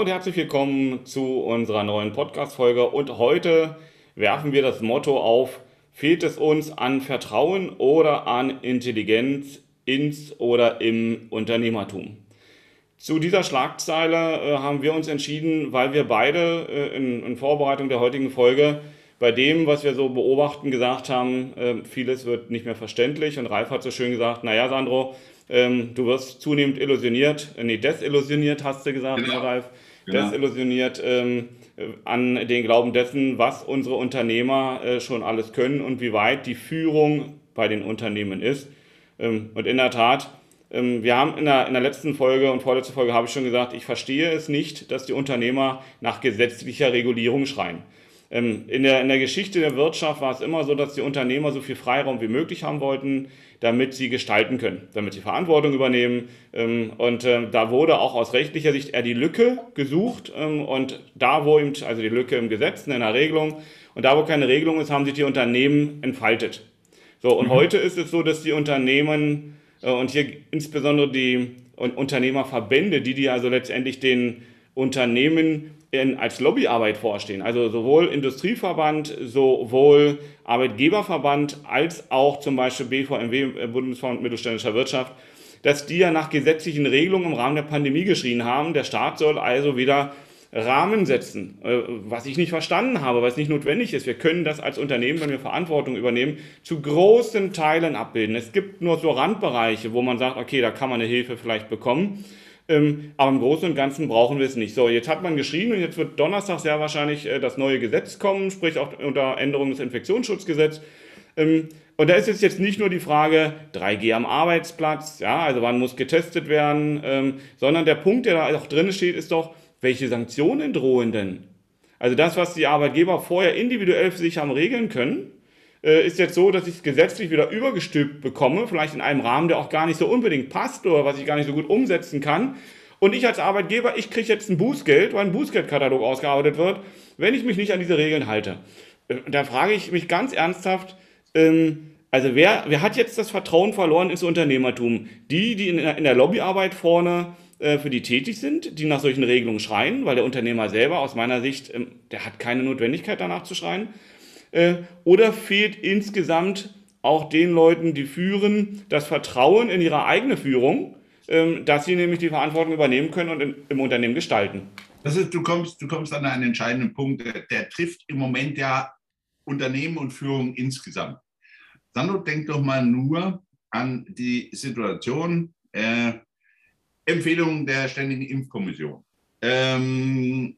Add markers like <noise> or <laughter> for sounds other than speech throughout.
Hallo und herzlich willkommen zu unserer neuen Podcast-Folge. Und heute werfen wir das Motto auf: Fehlt es uns an Vertrauen oder an Intelligenz ins oder im Unternehmertum? Zu dieser Schlagzeile äh, haben wir uns entschieden, weil wir beide äh, in, in, Vorbereitung der heutigen Folge bei dem, was wir so beobachten, gesagt haben, äh, vieles wird nicht mehr verständlich. Und Ralf hat so schön gesagt, naja, Sandro, ähm, du wirst zunehmend illusioniert, äh, nee, desillusioniert hast du gesagt, genau. Ralf, genau. desillusioniert ähm, an den Glauben dessen, was unsere Unternehmer äh, schon alles können und wie weit die Führung bei den Unternehmen ist. Ähm, und in der Tat, ähm, wir haben in der, in der letzten Folge und vorletzte Folge habe ich schon gesagt, ich verstehe es nicht, dass die Unternehmer nach gesetzlicher Regulierung schreien. Ähm, in der, in der Geschichte der Wirtschaft war es immer so, dass die Unternehmer so viel Freiraum wie möglich haben wollten, damit sie gestalten können, damit sie Verantwortung übernehmen. Ähm, und äh, da wurde auch aus rechtlicher Sicht eher die Lücke gesucht. Ähm, und da, wo eben, also die Lücke im Gesetz, in einer Regelung, und da, wo keine Regelung ist, haben sich die Unternehmen entfaltet. So, und mhm. heute ist es so, dass die Unternehmen äh, und hier insbesondere die Unternehmerverbände, die die also letztendlich den Unternehmen in, als Lobbyarbeit vorstehen. Also sowohl Industrieverband, sowohl Arbeitgeberverband als auch zum Beispiel BVMW, äh, Bundesverband Mittelständischer Wirtschaft, dass die ja nach gesetzlichen Regelungen im Rahmen der Pandemie geschrien haben. Der Staat soll also wieder Rahmen setzen, äh, was ich nicht verstanden habe, es nicht notwendig ist. Wir können das als Unternehmen, wenn wir Verantwortung übernehmen, zu großen Teilen abbilden. Es gibt nur so Randbereiche, wo man sagt, okay, da kann man eine Hilfe vielleicht bekommen. Ähm, aber im Großen und Ganzen brauchen wir es nicht. So, jetzt hat man geschrieben und jetzt wird Donnerstag sehr wahrscheinlich äh, das neue Gesetz kommen, sprich auch unter Änderung des Infektionsschutzgesetzes. Ähm, und da ist es jetzt nicht nur die Frage 3G am Arbeitsplatz, ja, also wann muss getestet werden, ähm, sondern der Punkt, der da auch drin steht, ist doch, welche Sanktionen drohen denn? Also das, was die Arbeitgeber vorher individuell für sich haben regeln können, ist jetzt so, dass ich es gesetzlich wieder übergestülpt bekomme, vielleicht in einem Rahmen, der auch gar nicht so unbedingt passt oder was ich gar nicht so gut umsetzen kann. Und ich als Arbeitgeber, ich kriege jetzt ein Bußgeld, weil ein Bußgeldkatalog ausgearbeitet wird, wenn ich mich nicht an diese Regeln halte. Äh, da frage ich mich ganz ernsthaft, ähm, also wer, wer hat jetzt das Vertrauen verloren ins Unternehmertum? Die, die in, in der Lobbyarbeit vorne äh, für die tätig sind, die nach solchen Regelungen schreien, weil der Unternehmer selber aus meiner Sicht, ähm, der hat keine Notwendigkeit danach zu schreien. Äh, oder fehlt insgesamt auch den Leuten, die führen, das Vertrauen in ihre eigene Führung, ähm, dass sie nämlich die Verantwortung übernehmen können und im Unternehmen gestalten? Das ist, du kommst, du kommst an einen entscheidenden Punkt, der, der trifft im Moment ja Unternehmen und Führung insgesamt. Sandro, denk doch mal nur an die Situation, äh, Empfehlungen der Ständigen Impfkommission, ähm,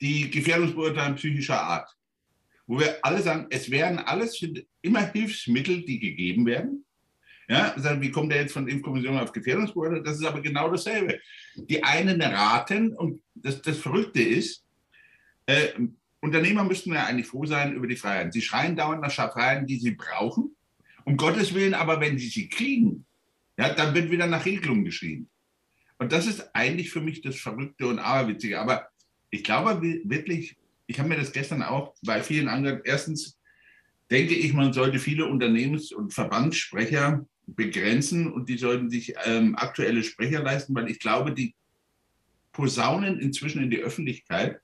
die Gefährdungsbeurteilung psychischer Art, wo wir alle sagen, es werden alles immer Hilfsmittel, die gegeben werden. Ja, sagen, wie kommt der jetzt von Impfkommission auf Gefährdungsbeurteilung? Das ist aber genau dasselbe. Die einen raten, und das, das Verrückte ist, äh, Unternehmer müssten ja eigentlich froh sein über die Freiheit. Sie schreien dauernd nach Freiheiten, die sie brauchen. Um Gottes Willen, aber wenn sie sie kriegen, ja, dann wird wieder nach Regelungen geschrien. Und das ist eigentlich für mich das Verrückte und Aberwitzige. Aber ich glaube wirklich, ich habe mir das gestern auch bei vielen anderen, erstens denke ich, man sollte viele Unternehmens- und Verbandssprecher begrenzen und die sollten sich ähm, aktuelle Sprecher leisten, weil ich glaube, die posaunen inzwischen in die Öffentlichkeit,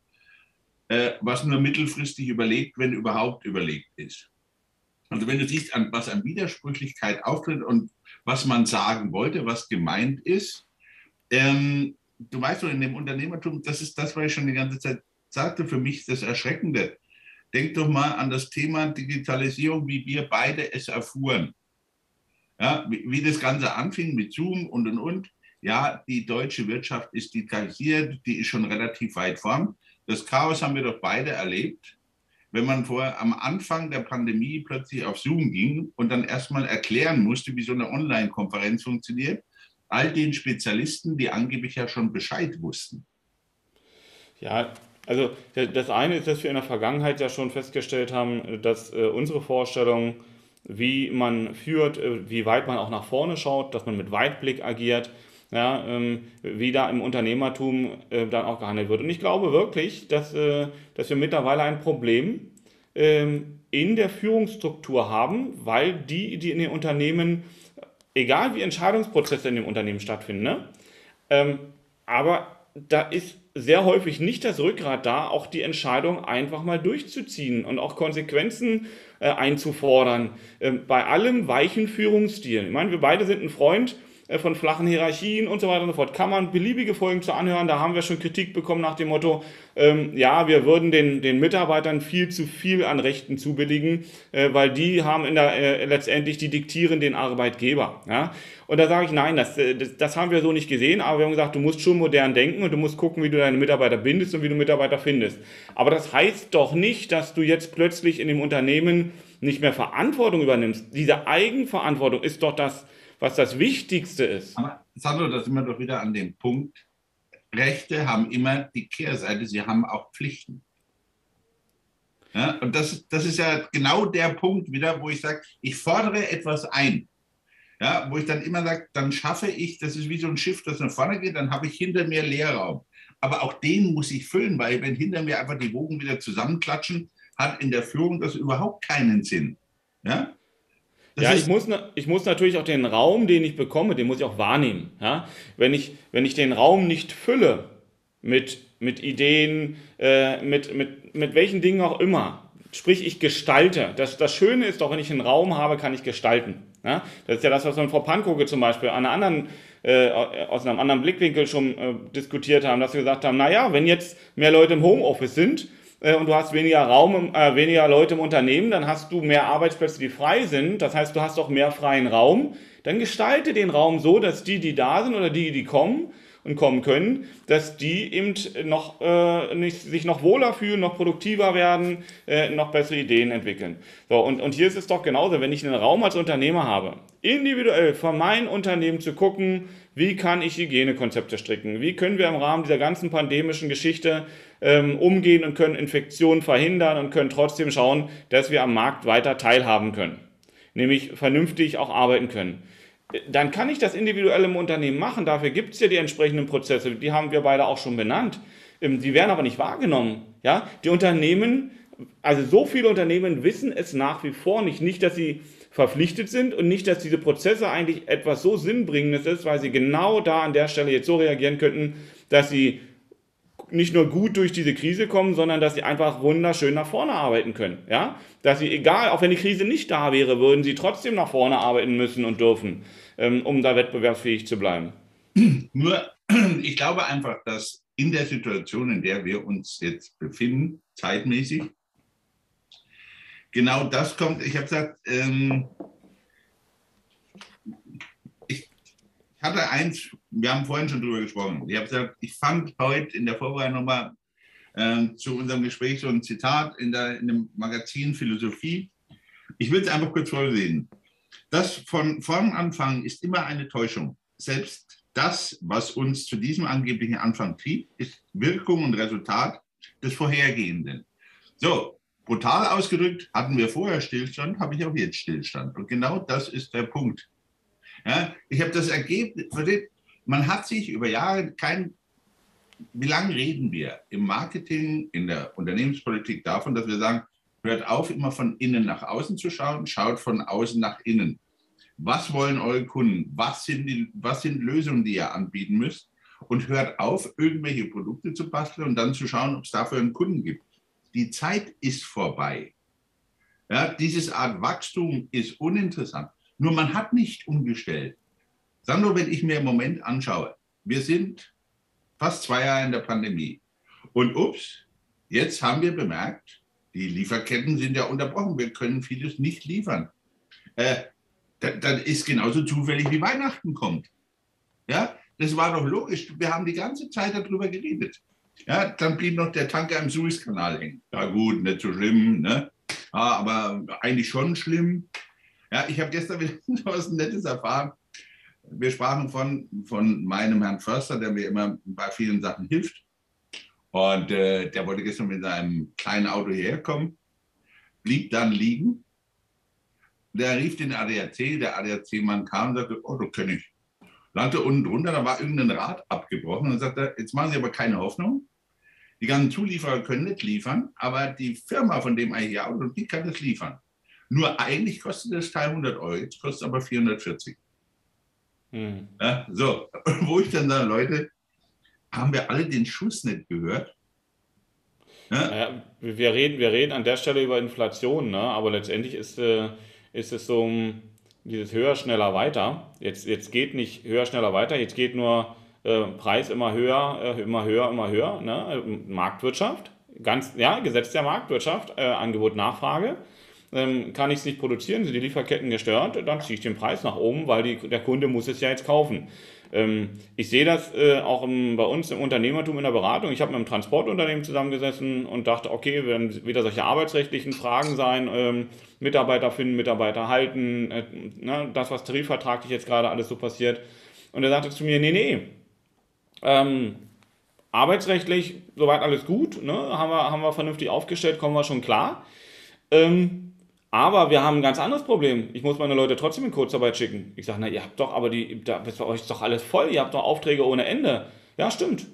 äh, was nur mittelfristig überlegt, wenn überhaupt überlegt ist. Also wenn du siehst, an, was an Widersprüchlichkeit auftritt und was man sagen wollte, was gemeint ist, ähm, du weißt doch, in dem Unternehmertum, das ist das, was ich schon die ganze Zeit sagte, für mich das Erschreckende. Denk doch mal an das Thema Digitalisierung, wie wir beide es erfuhren. Ja, wie, wie das Ganze anfing mit Zoom und und und. Ja, die deutsche Wirtschaft ist digitalisiert, die ist schon relativ weit vorn. Das Chaos haben wir doch beide erlebt. Wenn man vor am Anfang der Pandemie plötzlich auf Zoom ging und dann erstmal erklären musste, wie so eine Online-Konferenz funktioniert, all den Spezialisten, die angeblich ja schon Bescheid wussten. Ja, also das eine ist, dass wir in der Vergangenheit ja schon festgestellt haben, dass äh, unsere Vorstellung, wie man führt, äh, wie weit man auch nach vorne schaut, dass man mit Weitblick agiert, ja, ähm, wie da im Unternehmertum äh, dann auch gehandelt wird. Und ich glaube wirklich, dass, dass wir mittlerweile ein Problem ähm, in der Führungsstruktur haben, weil die, die in den Unternehmen egal wie Entscheidungsprozesse in dem Unternehmen stattfinden, ne? Ähm, aber da ist sehr häufig nicht das Rückgrat da, auch die Entscheidung einfach mal durchzuziehen und auch Konsequenzen äh, einzufordern. Äh, bei allem weichen Führungsstil. Ich meine, wir beide sind ein Freund von flachen Hierarchien und so weiter und so fort. Kann man beliebige Folgen zu anhören. Da haben wir schon Kritik bekommen nach dem Motto, ähm, ja, wir würden den, den Mitarbeitern viel zu viel an Rechten zubilligen, äh, weil die haben in der, äh, letztendlich, die diktieren den Arbeitgeber. Ja? Und da sage ich, nein, das, äh, das, das haben wir so nicht gesehen, aber wir haben gesagt, du musst schon modern denken und du musst gucken, wie du deine Mitarbeiter bindest und wie du Mitarbeiter findest. Aber das heißt doch nicht, dass du jetzt plötzlich in dem Unternehmen nicht mehr Verantwortung übernimmst. Diese Eigenverantwortung ist doch das, was das Wichtigste ist. Aber Sandro, da sind wir doch wieder an dem Punkt. Rechte haben immer die Kehrseite, sie haben auch Pflichten. Ja, und das, das ist ja genau der Punkt wieder, wo ich sage, ich fordere etwas ein. Ja, wo ich dann immer sage, dann schaffe ich, das ist wie so ein Schiff, das nach vorne geht, dann habe ich hinter mir Leerraum. Aber auch den muss ich füllen, weil wenn hinter mir einfach die Wogen wieder zusammenklatschen, hat in der Führung das überhaupt keinen Sinn. Ja? Das ja, ich muss, ich muss natürlich auch den Raum, den ich bekomme, den muss ich auch wahrnehmen. Ja? Wenn, ich, wenn ich den Raum nicht fülle mit, mit Ideen, äh, mit, mit, mit welchen Dingen auch immer, sprich ich gestalte. Das, das Schöne ist doch, wenn ich einen Raum habe, kann ich gestalten. Ja? Das ist ja das, was wir mit Frau Pankoke zum Beispiel an einer anderen, äh, aus einem anderen Blickwinkel schon äh, diskutiert haben, dass wir gesagt haben, naja, wenn jetzt mehr Leute im Homeoffice sind, äh, und du hast weniger Raum, äh, weniger Leute im Unternehmen, dann hast du mehr Arbeitsplätze, die frei sind. Das heißt, du hast auch mehr freien Raum. Dann gestalte den Raum so, dass die, die da sind oder die, die kommen und kommen können, dass die eben noch äh, nicht, sich noch wohler fühlen, noch produktiver werden, äh, noch bessere Ideen entwickeln. So, und, und hier ist es doch genauso, wenn ich einen Raum als Unternehmer habe, individuell für mein Unternehmen zu gucken, wie kann ich Hygienekonzepte stricken, wie können wir im Rahmen dieser ganzen pandemischen Geschichte ähm, umgehen und können Infektionen verhindern und können trotzdem schauen, dass wir am Markt weiter teilhaben können. Nämlich vernünftig auch arbeiten können. Dann kann ich das individuell im Unternehmen machen. Dafür gibt es ja die entsprechenden Prozesse. Die haben wir beide auch schon benannt. Ähm, die werden aber nicht wahrgenommen. Ja? Die Unternehmen, also so viele Unternehmen wissen es nach wie vor nicht. Nicht, dass sie verpflichtet sind und nicht, dass diese Prozesse eigentlich etwas so Sinnbringendes ist, weil sie genau da an der Stelle jetzt so reagieren könnten, dass sie nicht nur gut durch diese Krise kommen, sondern dass sie einfach wunderschön nach vorne arbeiten können. Ja? Dass sie, egal, auch wenn die Krise nicht da wäre, würden sie trotzdem nach vorne arbeiten müssen und dürfen, ähm, um da wettbewerbsfähig zu bleiben. <clears throat> Nur, <clears throat> ich glaube einfach, dass in der Situation, in der wir uns jetzt befinden, zeitmäßig, genau das kommt. Ich habe gesagt, ähm, ich hatte eins, wir haben vorhin schon drüber gesprochen. Ich habe gesagt, ich fand heute in der Vorbereitung nochmal äh, zu unserem Gespräch so ein Zitat in, der, in dem Magazin Philosophie. Ich will es einfach kurz vorsehen. Das von vorn Anfang ist immer eine Täuschung. Selbst das, was uns zu diesem angeblichen Anfang trieb, ist Wirkung und Resultat des Vorhergehenden. So, brutal ausgedrückt, hatten wir vorher Stillstand, habe ich auch jetzt Stillstand. Und genau das ist der Punkt. Ja, ich habe das Ergebnis, man hat sich über Jahre kein, wie lange reden wir im Marketing, in der Unternehmenspolitik davon, dass wir sagen, hört auf, immer von innen nach außen zu schauen, schaut von außen nach innen. Was wollen eure Kunden? Was sind, die, was sind Lösungen, die ihr anbieten müsst? Und hört auf, irgendwelche Produkte zu basteln und dann zu schauen, ob es dafür einen Kunden gibt. Die Zeit ist vorbei. Ja, dieses Art Wachstum ist uninteressant. Nur man hat nicht umgestellt. Sandro, wenn ich mir im Moment anschaue, wir sind fast zwei Jahre in der Pandemie. Und ups, jetzt haben wir bemerkt, die Lieferketten sind ja unterbrochen. Wir können vieles nicht liefern. Äh, das ist genauso zufällig wie Weihnachten kommt. Ja, das war doch logisch. Wir haben die ganze Zeit darüber geredet. Ja, dann blieb noch der Tanker im Suezkanal hängen. Ja gut, nicht so schlimm, ne? Ja, aber eigentlich schon schlimm. Ja, ich habe gestern wieder <laughs> was Nettes erfahren. Wir sprachen von, von meinem Herrn Förster, der mir immer bei vielen Sachen hilft. Und äh, der wollte gestern mit seinem kleinen Auto hierher kommen, blieb dann liegen. Der rief den ADAC, der ADAC-Mann kam und sagte, oh, das kenne ich. Landete unten drunter, da war irgendein Rad abgebrochen und sagte, jetzt machen Sie aber keine Hoffnung. Die ganzen Zulieferer können nicht liefern, aber die Firma, von dem eigentlich Auto, die kann das liefern. Nur eigentlich kostet das Teil 100 Euro, jetzt kostet es aber 440. Hm. Ja, so, <laughs> wo ich dann sage, Leute, haben wir alle den Schuss nicht gehört? Ja? Naja, wir, reden, wir reden an der Stelle über Inflation, ne? aber letztendlich ist, äh, ist es so dieses höher, schneller, weiter. Jetzt, jetzt geht nicht höher, schneller, weiter, jetzt geht nur äh, Preis immer höher, äh, immer höher, immer höher. Ne? Marktwirtschaft, ganz, ja, Gesetz der Marktwirtschaft, äh, Angebot, Nachfrage. Ähm, kann ich es nicht produzieren, sind die Lieferketten gestört, dann ziehe ich den Preis nach oben, weil die, der Kunde muss es ja jetzt kaufen. Ähm, ich sehe das äh, auch im, bei uns im Unternehmertum in der Beratung. Ich habe mit einem Transportunternehmen zusammengesessen und dachte, okay, werden wieder solche arbeitsrechtlichen Fragen sein, ähm, Mitarbeiter finden, Mitarbeiter halten, äh, ne, das, was tarifvertraglich jetzt gerade alles so passiert. Und er sagte zu mir, nee, nee, ähm, arbeitsrechtlich soweit alles gut, ne? haben, wir, haben wir vernünftig aufgestellt, kommen wir schon klar. Ähm, aber wir haben ein ganz anderes Problem. Ich muss meine Leute trotzdem in Kurzarbeit schicken. Ich sage, na, ihr habt doch, aber die, da ist bei euch doch alles voll. Ihr habt doch Aufträge ohne Ende. Ja, stimmt.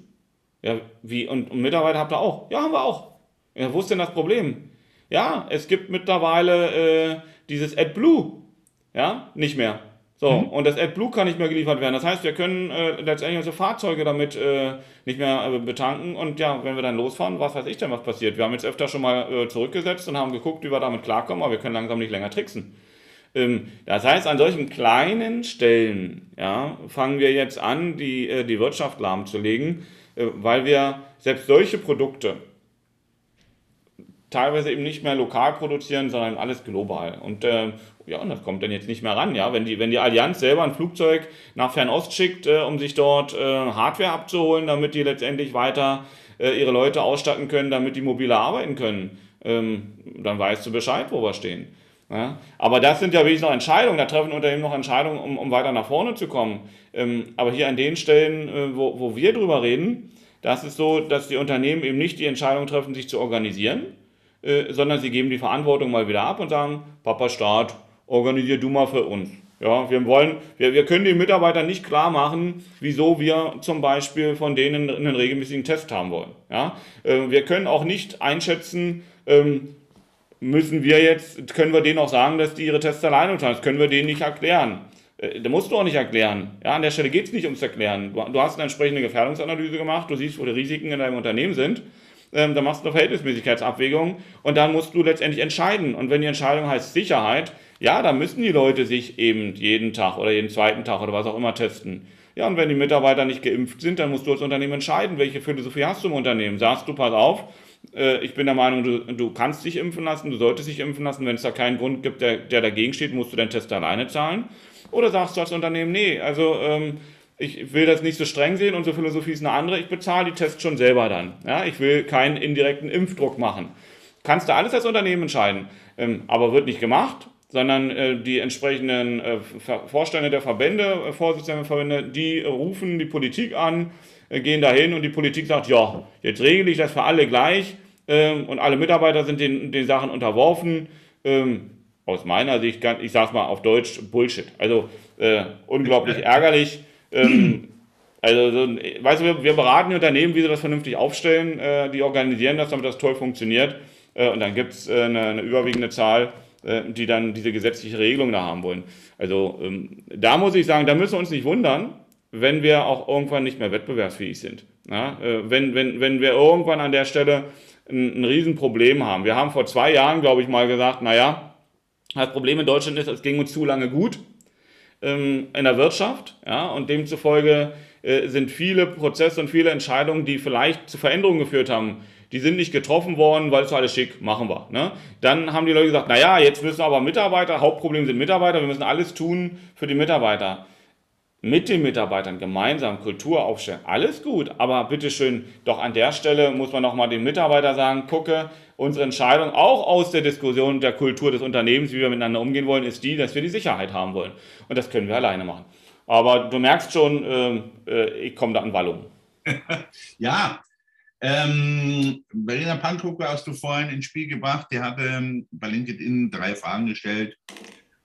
Ja, wie? Und, und Mitarbeiter habt ihr auch? Ja, haben wir auch. Ja, wo ist denn das Problem? Ja, es gibt mittlerweile äh, dieses AdBlue. Ja, nicht mehr. So, mhm. und das AdBlue kann nicht mehr geliefert werden. Das heißt, wir können äh, letztendlich unsere Fahrzeuge damit äh, nicht mehr äh, betanken. Und ja, wenn wir dann losfahren, was weiß ich denn, was passiert? Wir haben jetzt öfter schon mal äh, zurückgesetzt und haben geguckt, wie wir damit klarkommen, aber wir können langsam nicht länger tricksen. Ähm, das heißt, an solchen kleinen Stellen ja, fangen wir jetzt an, die, äh, die Wirtschaft lahmzulegen, äh, weil wir selbst solche Produkte, teilweise eben nicht mehr lokal produzieren, sondern alles global. Und ja, und das kommt dann jetzt nicht mehr ran, ja. Wenn die, wenn die Allianz selber ein Flugzeug nach Fernost schickt, äh, um sich dort äh, Hardware abzuholen, damit die letztendlich weiter äh, ihre Leute ausstatten können, damit die mobile arbeiten können, ähm, dann weißt du Bescheid, wo wir stehen. Ja? Aber das sind ja wirklich noch Entscheidungen, da treffen Unternehmen noch Entscheidungen, um, um weiter nach vorne zu kommen. Ähm, aber hier an den Stellen, äh, wo, wo wir drüber reden, das ist so, dass die Unternehmen eben nicht die Entscheidung treffen, sich zu organisieren, äh, sondern sie geben die Verantwortung mal wieder ab und sagen, Papa Staat, organisier du mal für uns. Ja, wir wollen, wir, wir können den Mitarbeitern nicht klar machen, wieso wir zum Beispiel von denen einen regelmäßigen Test haben wollen. Ja, äh, wir können auch nicht einschätzen, ähm, müssen wir jetzt, können wir denen auch sagen, dass die ihre Tests alleine tun. Das können wir denen nicht erklären. Äh, da musst du auch nicht erklären. Ja, an der Stelle geht es nicht ums Erklären. Du hast eine entsprechende Gefährdungsanalyse gemacht, du siehst, wo die Risiken in deinem Unternehmen sind ähm, dann machst du eine Verhältnismäßigkeitsabwägung und dann musst du letztendlich entscheiden. Und wenn die Entscheidung heißt Sicherheit, ja, dann müssen die Leute sich eben jeden Tag oder jeden zweiten Tag oder was auch immer testen. Ja, und wenn die Mitarbeiter nicht geimpft sind, dann musst du als Unternehmen entscheiden, welche Philosophie hast du im Unternehmen. Sagst du, pass auf, äh, ich bin der Meinung, du, du kannst dich impfen lassen, du solltest dich impfen lassen. Wenn es da keinen Grund gibt, der, der dagegen steht, musst du deinen Test alleine zahlen. Oder sagst du als Unternehmen, nee, also ähm, ich will das nicht so streng sehen, unsere Philosophie ist eine andere, ich bezahle die Tests schon selber dann. Ja, ich will keinen indirekten Impfdruck machen. Kannst du alles als Unternehmen entscheiden, ähm, aber wird nicht gemacht, sondern äh, die entsprechenden äh, Vorstände der Verbände, äh, Vorsitzende der Verbände, die rufen die Politik an, äh, gehen dahin und die Politik sagt, ja, jetzt regle ich das für alle gleich ähm, und alle Mitarbeiter sind den, den Sachen unterworfen. Ähm, aus meiner Sicht, ich sage mal auf Deutsch, Bullshit. Also äh, unglaublich ärgerlich. Ähm, also, so, weißt du, wir, wir, beraten die Unternehmen, wie sie das vernünftig aufstellen. Äh, die organisieren das, damit das toll funktioniert. Äh, und dann gibt es äh, eine, eine, überwiegende Zahl, äh, die dann diese gesetzliche Regelung da haben wollen. Also, ähm, da muss ich sagen, da müssen wir uns nicht wundern, wenn wir auch irgendwann nicht mehr wettbewerbsfähig sind. Ja? Äh, wenn, wenn, wenn wir irgendwann an der Stelle ein, ein Riesenproblem haben. Wir haben vor zwei Jahren, glaube ich, mal gesagt, naja, das Problem in Deutschland ist, es ging uns zu lange gut ähm, in der Wirtschaft. Ja, und demzufolge äh, sind viele Prozesse und viele Entscheidungen, die vielleicht zu Veränderungen geführt haben, die sind nicht getroffen worden, weil es alles schick, machen wir. Ne? Dann haben die Leute gesagt, naja, jetzt müssen aber Mitarbeiter, Hauptproblem sind Mitarbeiter, wir müssen alles tun für die Mitarbeiter mit den Mitarbeitern gemeinsam Kultur aufstellen. Alles gut, aber bitteschön, doch an der Stelle muss man nochmal den Mitarbeiter sagen, gucke, unsere Entscheidung auch aus der Diskussion der Kultur des Unternehmens, wie wir miteinander umgehen wollen, ist die, dass wir die Sicherheit haben wollen. Und das können wir alleine machen. Aber du merkst schon, ähm, äh, ich komme da an Wallung. <laughs> ja, ähm, Berliner Pantrucker hast du vorhin ins Spiel gebracht. Die hatte ähm, bei LinkedIn drei Fragen gestellt.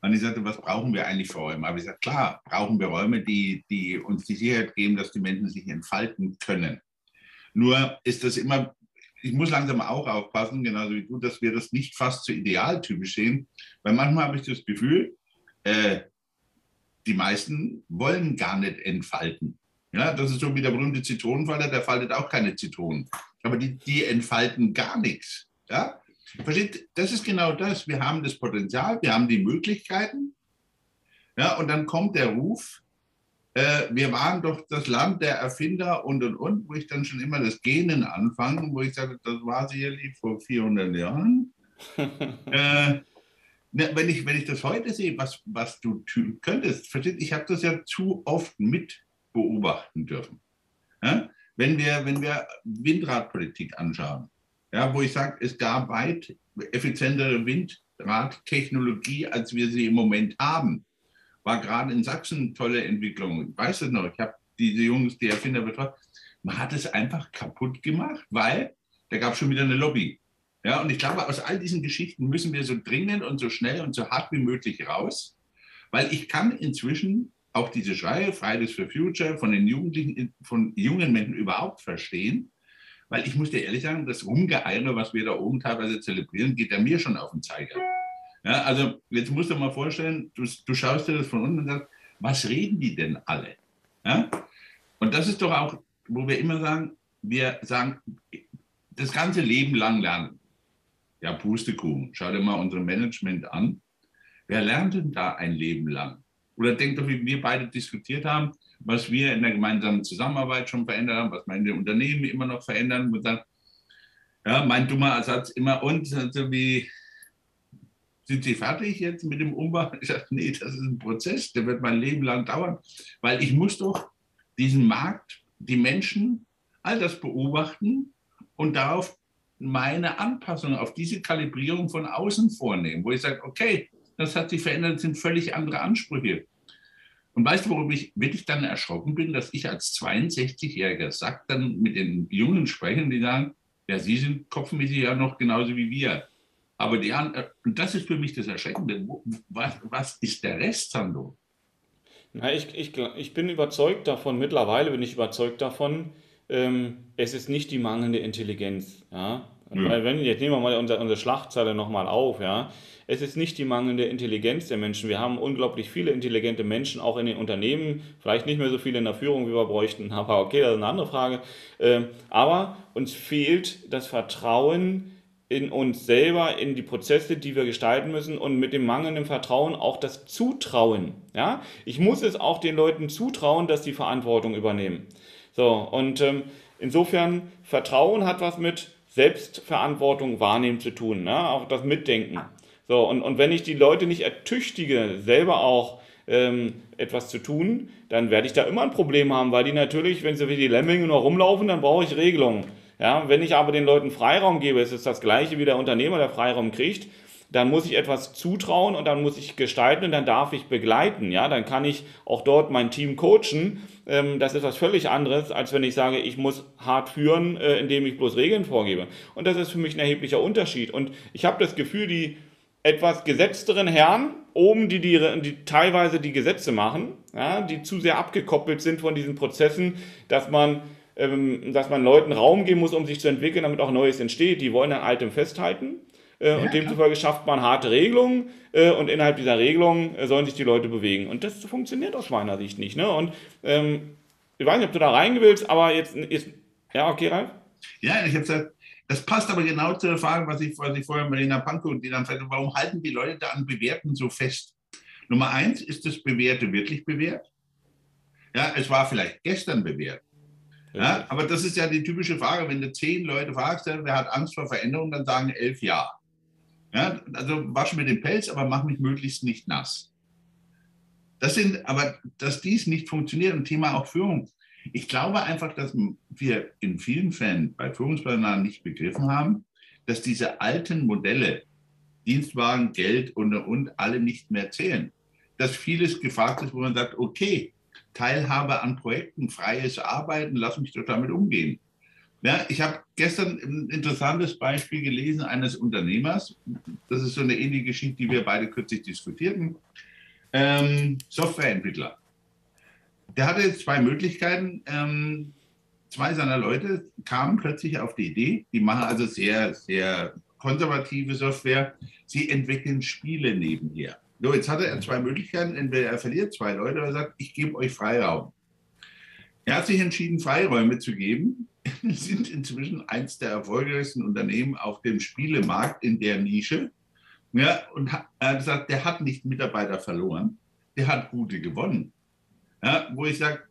Und ich sagte, was brauchen wir eigentlich für Räume? Aber ich sagte, klar, brauchen wir Räume, die, die uns die Sicherheit geben, dass die Menschen sich entfalten können. Nur ist das immer, ich muss langsam auch aufpassen, genauso wie du, dass wir das nicht fast zu idealtypisch sehen, weil manchmal habe ich das Gefühl, äh, die meisten wollen gar nicht entfalten. Ja, das ist so wie der berühmte Zitronenfalter, der faltet auch keine Zitronen. Aber die, die entfalten gar nichts. Ja? Versteht, das ist genau das. Wir haben das Potenzial, wir haben die Möglichkeiten. Ja, und dann kommt der Ruf, äh, wir waren doch das Land der Erfinder und und und, wo ich dann schon immer das Genen anfange, wo ich sage, das war sicherlich vor 400 Jahren. <laughs> äh, ne, wenn, ich, wenn ich das heute sehe, was, was du könntest, versteht, ich habe das ja zu oft mit beobachten dürfen. Ja? Wenn, wir, wenn wir Windradpolitik anschauen, ja, wo ich sage, es gab weit effizientere Windradtechnologie, als wir sie im Moment haben war gerade in Sachsen tolle Entwicklung. Weißt du noch, ich habe diese Jungs, die Erfinder betreut. Man hat es einfach kaputt gemacht, weil da gab es schon wieder eine Lobby. Ja, und ich glaube, aus all diesen Geschichten müssen wir so dringend und so schnell und so hart wie möglich raus, weil ich kann inzwischen auch diese Schreie Fridays for Future von den Jugendlichen, von jungen Menschen überhaupt verstehen, weil ich muss dir ehrlich sagen, das Rumgeeire, was wir da oben teilweise zelebrieren, geht ja mir schon auf den Zeiger. Ja, also jetzt musst du mal vorstellen, du, du schaust dir das von unten und sagst, was reden die denn alle? Ja? Und das ist doch auch, wo wir immer sagen, wir sagen, das ganze Leben lang lernen. Ja, Pustekuchen. Schau dir mal unser Management an. Wer lernt denn da ein Leben lang? Oder denkt doch, wie wir beide diskutiert haben, was wir in der gemeinsamen Zusammenarbeit schon verändert haben, was meine Unternehmen immer noch verändern. Und dann, ja, mein dummer Ersatz immer und, also wie sind Sie fertig jetzt mit dem Umbau? Ich sage, nee, das ist ein Prozess, der wird mein Leben lang dauern, weil ich muss doch diesen Markt, die Menschen, all das beobachten und darauf meine Anpassung auf diese Kalibrierung von außen vornehmen, wo ich sage, okay, das hat sich verändert, sind völlig andere Ansprüche. Und weißt du, worum ich wirklich dann erschrocken bin, dass ich als 62-Jähriger sage, dann mit den Jungen sprechen, die sagen, ja, Sie sind kopfmäßig ja noch genauso wie wir. Aber die anderen, und das ist für mich das Erschreckende, was, was ist der Rest, Sandro? Na, ich, ich, ich bin überzeugt davon, mittlerweile bin ich überzeugt davon, ähm, es ist nicht die mangelnde Intelligenz. Ja? Weil wenn, jetzt nehmen wir mal unsere, unsere Schlachtzeile nochmal auf, ja. Es ist nicht die mangelnde Intelligenz der Menschen. Wir haben unglaublich viele intelligente Menschen, auch in den Unternehmen. Vielleicht nicht mehr so viele in der Führung, wie wir bräuchten, <laughs> aber okay, das ist eine andere Frage. Ähm, aber uns fehlt das Vertrauen in uns selber, in die Prozesse, die wir gestalten müssen und mit dem mangelnden Vertrauen auch das Zutrauen. Ja? Ich muss es auch den Leuten zutrauen, dass sie Verantwortung übernehmen. So, und ähm, insofern, Vertrauen hat was mit Selbstverantwortung wahrnehmen zu tun, ne? auch das Mitdenken. So, und, und wenn ich die Leute nicht ertüchtige, selber auch ähm, etwas zu tun, dann werde ich da immer ein Problem haben, weil die natürlich, wenn sie wie die Lemminge nur rumlaufen, dann brauche ich Regelungen. Ja, wenn ich aber den Leuten Freiraum gebe, es ist das gleiche wie der Unternehmer, der Freiraum kriegt, dann muss ich etwas zutrauen und dann muss ich gestalten und dann darf ich begleiten. Ja, dann kann ich auch dort mein Team coachen. Ähm, das ist was völlig anderes, als wenn ich sage, ich muss hart führen, äh, indem ich bloß Regeln vorgebe. Und das ist für mich ein erheblicher Unterschied. Und ich habe das Gefühl, die etwas gesetzteren Herren oben, die, die, die teilweise die Gesetze machen, ja, die zu sehr abgekoppelt sind von diesen Prozessen, dass man ähm, dass man Leuten Raum geben muss, um sich zu entwickeln, damit auch Neues entsteht. Die wollen an Altem festhalten. Äh, ja, und demzufolge schafft man harte Regelungen äh, und innerhalb dieser Regelungen äh, sollen sich die Leute bewegen. Und das funktioniert aus meiner Sicht nicht. Ne? Und ähm, ich weiß nicht, ob du da rein willst, aber jetzt, jetzt ja, okay, Ralf? Ja, ich habe gesagt, das passt aber genau zu der Frage, was ich, was ich vorher Marina Pankow und die dann sagte, warum halten die Leute da an Bewerten so fest? Nummer eins, ist das Bewährte wirklich bewährt? Ja, es war vielleicht gestern bewährt. Ja, aber das ist ja die typische Frage, wenn du zehn Leute fragst, wer hat Angst vor Veränderung, dann sagen elf ja. Ja. Also wasch mir den Pelz, aber mach mich möglichst nicht nass. Das sind, aber dass dies nicht funktioniert, ein Thema auch Führung. Ich glaube einfach, dass wir in vielen Fällen bei Führungspersonal nicht begriffen haben, dass diese alten Modelle, Dienstwagen, Geld und, und alle nicht mehr zählen. Dass vieles gefragt ist, wo man sagt, okay, Teilhabe an Projekten, freies Arbeiten, lass mich doch damit umgehen. Ja, ich habe gestern ein interessantes Beispiel gelesen eines Unternehmers. Das ist so eine ähnliche Geschichte, die wir beide kürzlich diskutierten. Ähm, Softwareentwickler. Der hatte jetzt zwei Möglichkeiten. Ähm, zwei seiner Leute kamen plötzlich auf die Idee, die machen also sehr, sehr konservative Software. Sie entwickeln Spiele nebenher. So, jetzt hatte er zwei Möglichkeiten. Entweder er verliert zwei Leute oder er sagt, ich gebe euch Freiraum. Er hat sich entschieden, Freiräume zu geben. Wir sind inzwischen eins der erfolgreichsten Unternehmen auf dem Spielemarkt in der Nische. Ja, und er hat gesagt, der hat nicht Mitarbeiter verloren, der hat gute gewonnen. Ja, wo ich sage,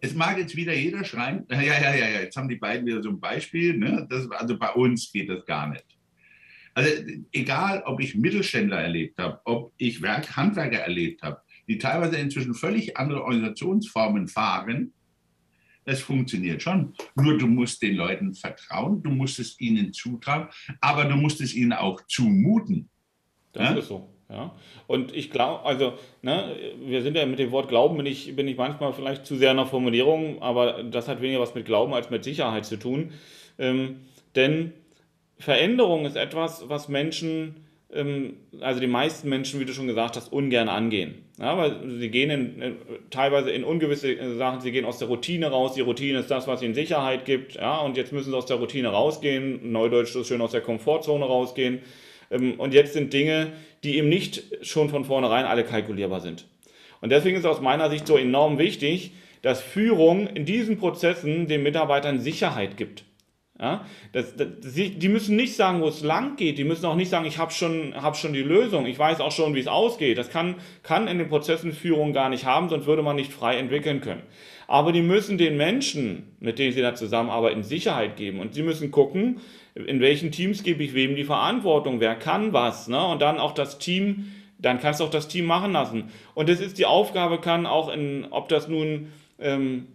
es mag jetzt wieder jeder schreien, ja, ja, ja, ja, jetzt haben die beiden wieder so ein Beispiel, ne? das, also bei uns geht das gar nicht. Also egal, ob ich Mittelständler erlebt habe, ob ich Werk, Handwerker erlebt habe, die teilweise inzwischen völlig andere Organisationsformen fahren, das funktioniert schon. Nur du musst den Leuten vertrauen, du musst es ihnen zutrauen, aber du musst es ihnen auch zumuten. Das ja? ist so. Ja. Und ich glaube, also, ne, wir sind ja mit dem Wort Glauben, bin ich, bin ich manchmal vielleicht zu sehr in der Formulierung, aber das hat weniger was mit Glauben als mit Sicherheit zu tun. Ähm, denn Veränderung ist etwas, was Menschen, also die meisten Menschen, wie du schon gesagt hast, ungern angehen. Ja, weil sie gehen in, in, teilweise in ungewisse äh, Sachen, sie gehen aus der Routine raus. Die Routine ist das, was ihnen Sicherheit gibt. Ja, und jetzt müssen sie aus der Routine rausgehen. Neudeutsch ist schön aus der Komfortzone rausgehen. Ähm, und jetzt sind Dinge, die eben nicht schon von vornherein alle kalkulierbar sind. Und deswegen ist aus meiner Sicht so enorm wichtig, dass Führung in diesen Prozessen den Mitarbeitern Sicherheit gibt. Ja, das, das, die müssen nicht sagen, wo es lang geht. Die müssen auch nicht sagen, ich habe schon, hab schon die Lösung. Ich weiß auch schon, wie es ausgeht. Das kann, kann in den Prozessen Führung gar nicht haben, sonst würde man nicht frei entwickeln können. Aber die müssen den Menschen, mit denen sie da zusammenarbeiten, Sicherheit geben. Und sie müssen gucken, in welchen Teams gebe ich wem die Verantwortung, wer kann was. Ne? Und dann auch das Team, dann kannst du auch das Team machen lassen. Und das ist die Aufgabe, kann auch in, ob das nun ähm,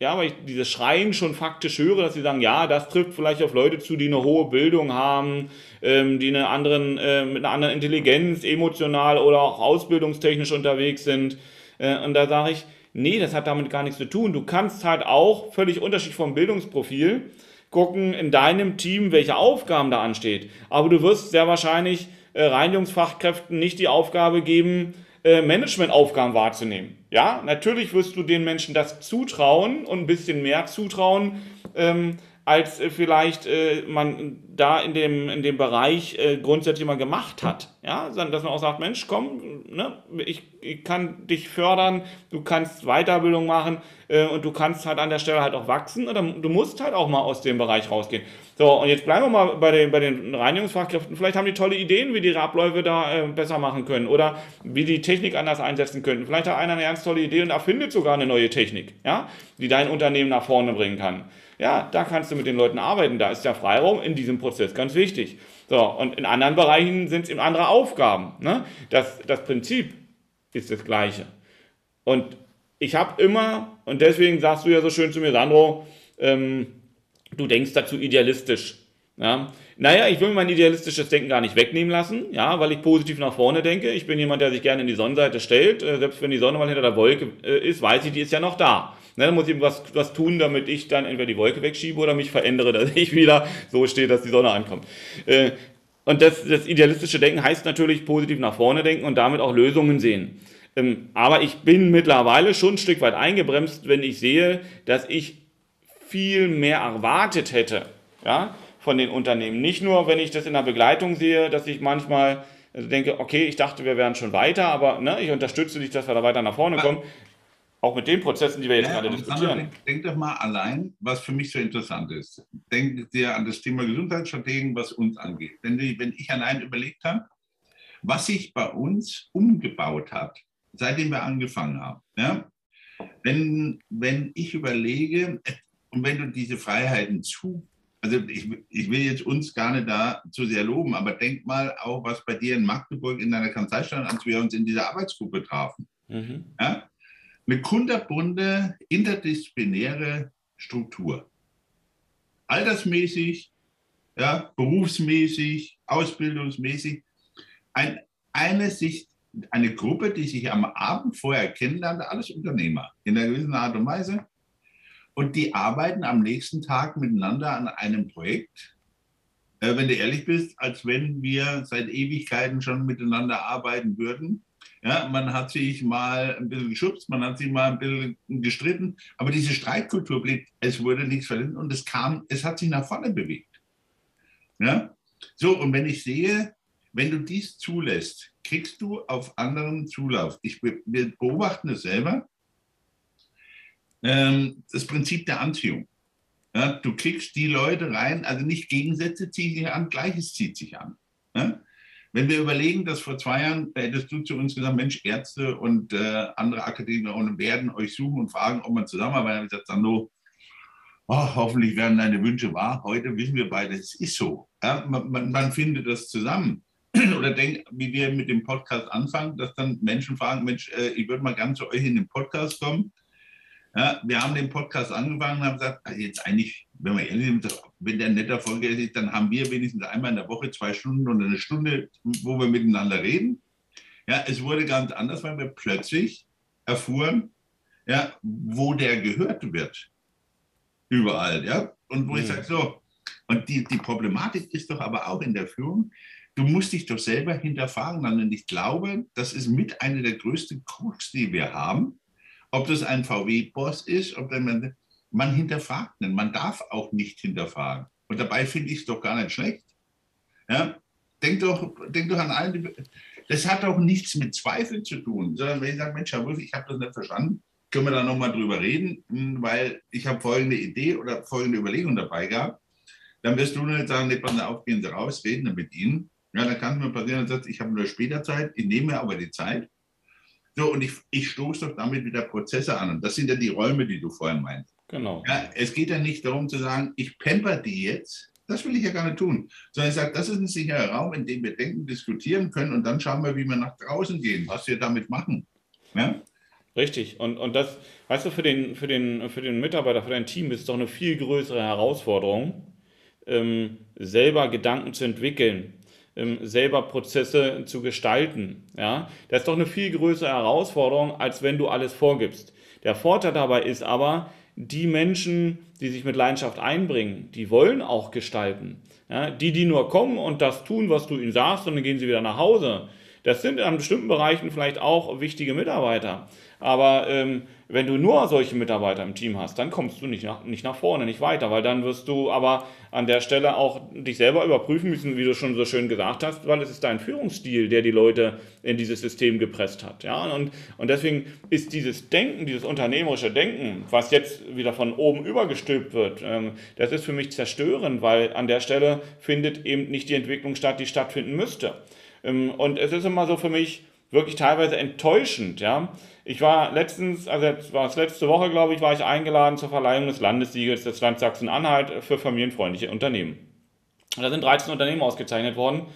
ja, weil ich dieses Schreien schon faktisch höre, dass sie sagen, ja, das trifft vielleicht auf Leute zu, die eine hohe Bildung haben, ähm, die eine anderen, äh, mit einer anderen Intelligenz, emotional oder auch ausbildungstechnisch unterwegs sind. Äh, und da sage ich, nee, das hat damit gar nichts zu tun. Du kannst halt auch völlig unterschiedlich vom Bildungsprofil gucken in deinem Team, welche Aufgaben da ansteht. Aber du wirst sehr wahrscheinlich äh, Reinigungsfachkräften nicht die Aufgabe geben, äh, Managementaufgaben wahrzunehmen. Ja, natürlich wirst du den Menschen das zutrauen und ein bisschen mehr zutrauen, ähm, als äh, vielleicht äh, man da in dem, in dem Bereich äh, grundsätzlich mal gemacht hat. Ja, dass man auch sagt, Mensch, komm, ne, ich, ich kann dich fördern, du kannst Weiterbildung machen äh, und du kannst halt an der Stelle halt auch wachsen oder du musst halt auch mal aus dem Bereich rausgehen. So, und jetzt bleiben wir mal bei den, bei den Reinigungsfachkräften. Vielleicht haben die tolle Ideen, wie die Abläufe da äh, besser machen können oder wie die Technik anders einsetzen können. Vielleicht hat einer eine ganz tolle Idee und erfindet sogar eine neue Technik, ja, die dein Unternehmen nach vorne bringen kann. Ja, da kannst du mit den Leuten arbeiten. Da ist der Freiraum in diesem Prozess ganz wichtig. So, und in anderen Bereichen sind es eben andere Aufgaben. Ne? Das, das Prinzip ist das gleiche. Und ich habe immer, und deswegen sagst du ja so schön zu mir, Sandro, ähm, du denkst dazu idealistisch. Ja? Naja, ich will mein idealistisches Denken gar nicht wegnehmen lassen, ja, weil ich positiv nach vorne denke. Ich bin jemand, der sich gerne in die Sonnenseite stellt. Äh, selbst wenn die Sonne mal hinter der Wolke äh, ist, weiß ich, die ist ja noch da. Ne, dann muss ich was, was tun, damit ich dann entweder die Wolke wegschiebe oder mich verändere, <laughs> dass ich wieder so stehe, dass die Sonne ankommt. Äh, und das, das idealistische Denken heißt natürlich positiv nach vorne denken und damit auch Lösungen sehen. Ähm, aber ich bin mittlerweile schon ein Stück weit eingebremst, wenn ich sehe, dass ich viel mehr erwartet hätte ja, von den Unternehmen. Nicht nur, wenn ich das in der Begleitung sehe, dass ich manchmal denke, okay, ich dachte, wir wären schon weiter, aber ne, ich unterstütze dich, dass wir da weiter nach vorne kommen. Auch mit den Prozessen, die wir jetzt ja, gerade diskutieren. Denk, denk, doch mal allein, was für mich so interessant ist. Denk dir an das Thema Gesundheitsstrategien, was uns angeht. Wenn, die, wenn ich allein überlegt habe, was sich bei uns umgebaut hat, seitdem wir angefangen haben. Ja? Wenn, wenn ich überlege, und wenn du diese Freiheiten zu, also ich, ich will jetzt uns gar nicht da zu sehr loben, aber denk mal auch, was bei dir in Magdeburg in deiner Kanzlei stand, als wir uns in dieser Arbeitsgruppe trafen. Mhm. Ja? Eine kunterbunte, interdisziplinäre Struktur. Altersmäßig, ja, berufsmäßig, ausbildungsmäßig. Ein, eine, Sicht, eine Gruppe, die sich am Abend vorher kennenlernte, alles Unternehmer in einer gewissen Art und Weise. Und die arbeiten am nächsten Tag miteinander an einem Projekt, äh, wenn du ehrlich bist, als wenn wir seit Ewigkeiten schon miteinander arbeiten würden. Ja, man hat sich mal ein bisschen geschubst, man hat sich mal ein bisschen gestritten, aber diese Streitkultur blieb, es wurde nichts verletzt und es kam, es hat sich nach vorne bewegt. Ja? So, und wenn ich sehe, wenn du dies zulässt, kriegst du auf anderen Zulauf. Ich, wir beobachten es selber. ähm, das Prinzip der Anziehung. Ja, du kriegst die Leute rein, also nicht Gegensätze ziehen sich an, Gleiches zieht sich an. Ja? Wenn wir überlegen, dass vor zwei Jahren, da hättest du zu uns gesagt, Mensch, Ärzte und äh, andere Akademiker werden euch suchen und fragen, ob man zusammenarbeitet. Dann habe ich gesagt, Sando, oh, hoffentlich werden deine Wünsche wahr. Heute wissen wir beide, es ist so. Ja? Man, man, man findet das zusammen. <clears throat> Oder denkt, wie wir mit dem Podcast anfangen, dass dann Menschen fragen, Mensch, äh, ich würde mal gerne zu euch in den Podcast kommen. Ja, wir haben den Podcast angefangen und haben gesagt, also jetzt eigentlich, wenn wir ehrlich sind, wenn der netter Folge ist, dann haben wir wenigstens einmal in der Woche zwei Stunden oder eine Stunde, wo wir miteinander reden. Ja, es wurde ganz anders, weil wir plötzlich erfuhren, ja, wo der gehört wird. Überall, ja. Und wo mhm. ich sage, so, und die, die Problematik ist doch aber auch in der Führung, du musst dich doch selber hinterfragen. Und ich glaube, das ist mit einer der größten Krux, die wir haben ob das ein VW-Boss ist, ob man, man hinterfragt nicht. Man darf auch nicht hinterfragen. Und dabei finde ich es doch gar nicht schlecht. Ja? Denk, doch, denk doch an allen, das hat auch nichts mit Zweifel zu tun, sondern wenn ich sage, Mensch, Herr Wolf, ich habe das nicht verstanden, können wir da nochmal drüber reden, hm, weil ich habe folgende Idee oder folgende Überlegung dabei gehabt. Dann wirst du nicht sagen, nee, pass auf, gehen Sie raus, reden mit Ihnen. Ja, dann kann es mir passieren, dass ich habe nur später Zeit, ich nehme aber die Zeit so, und ich, ich stoße doch damit wieder Prozesse an. Und das sind ja die Räume, die du vorhin meinst. Genau. Ja, es geht ja nicht darum zu sagen, ich pamper die jetzt. Das will ich ja gar nicht tun. Sondern ich sage, das ist ein sicherer Raum, in dem wir denken, diskutieren können und dann schauen wir, wie wir nach draußen gehen, was wir damit machen. Ja? Richtig. Und, und das, weißt du, für den, für, den, für den Mitarbeiter, für dein Team ist es doch eine viel größere Herausforderung, ähm, selber Gedanken zu entwickeln, selber Prozesse zu gestalten. Ja? Das ist doch eine viel größere Herausforderung, als wenn du alles vorgibst. Der Vorteil dabei ist aber, die Menschen, die sich mit Leidenschaft einbringen, die wollen auch gestalten. Ja? Die, die nur kommen und das tun, was du ihnen sagst, und dann gehen sie wieder nach Hause. Das sind an bestimmten Bereichen vielleicht auch wichtige Mitarbeiter. Aber ähm, wenn du nur solche Mitarbeiter im Team hast, dann kommst du nicht nach, nicht nach vorne, nicht weiter, weil dann wirst du aber an der Stelle auch dich selber überprüfen müssen, wie du schon so schön gesagt hast, weil es ist dein Führungsstil, der die Leute in dieses System gepresst hat. Ja? Und, und deswegen ist dieses Denken, dieses unternehmerische Denken, was jetzt wieder von oben übergestülpt wird, ähm, das ist für mich zerstörend, weil an der Stelle findet eben nicht die Entwicklung statt, die stattfinden müsste. Ähm, und es ist immer so für mich wirklich teilweise enttäuschend. Ja? Ich war letztens, also jetzt war es letzte Woche, glaube ich, war ich eingeladen zur Verleihung des Landessiegels des Land Sachsen-Anhalt für familienfreundliche Unternehmen. Da sind 13 Unternehmen ausgezeichnet worden.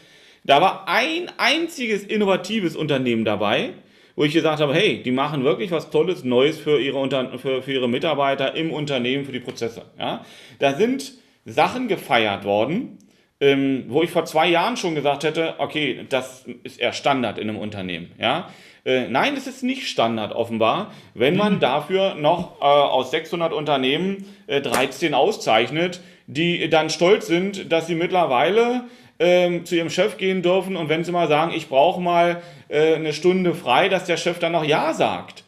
Da war ein einziges innovatives Unternehmen dabei, wo ich gesagt habe, hey, die machen wirklich was Tolles, Neues für ihre, Unter für, für ihre Mitarbeiter im Unternehmen, für die Prozesse. Ja? Da sind Sachen gefeiert worden, ähm, wo ich vor zwei Jahren schon gesagt hätte, okay, das ist eher Standard in einem Unternehmen. Ja? Äh, nein, es ist nicht Standard offenbar, wenn man mhm. dafür noch äh, aus 600 Unternehmen äh, 13 auszeichnet, die dann stolz sind, dass sie mittlerweile ähm, zu ihrem Chef gehen dürfen und wenn sie mal sagen, ich brauche mal äh, eine Stunde frei, dass der Chef dann noch Ja sagt.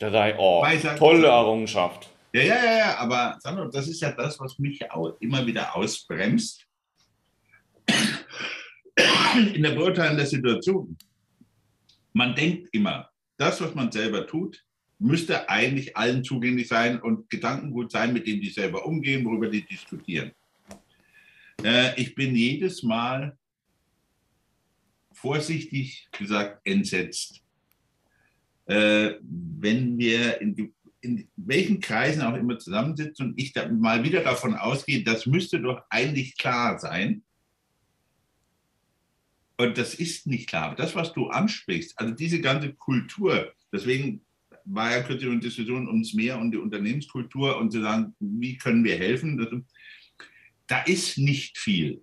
Da sei, oh, tolle Errungenschaft. Ja, ja, ja, ja, aber Sandro, das ist ja das, was mich auch immer wieder ausbremst in der Beurteilung der Situation. Man denkt immer, das, was man selber tut, müsste eigentlich allen zugänglich sein und Gedankengut sein, mit dem die selber umgehen, worüber die diskutieren. Äh, ich bin jedes Mal vorsichtig gesagt entsetzt, äh, wenn wir in, in, welchen Kreisen auch immer zusammensitzen und ich mal wieder davon ausgehe, das müsste doch eigentlich klar sein, und das ist nicht klar. Das, was du ansprichst, also diese ganze Kultur, deswegen war ja kürzlich eine Diskussion ums Meer und die Unternehmenskultur und zu sagen, wie können wir helfen? Da ist nicht viel,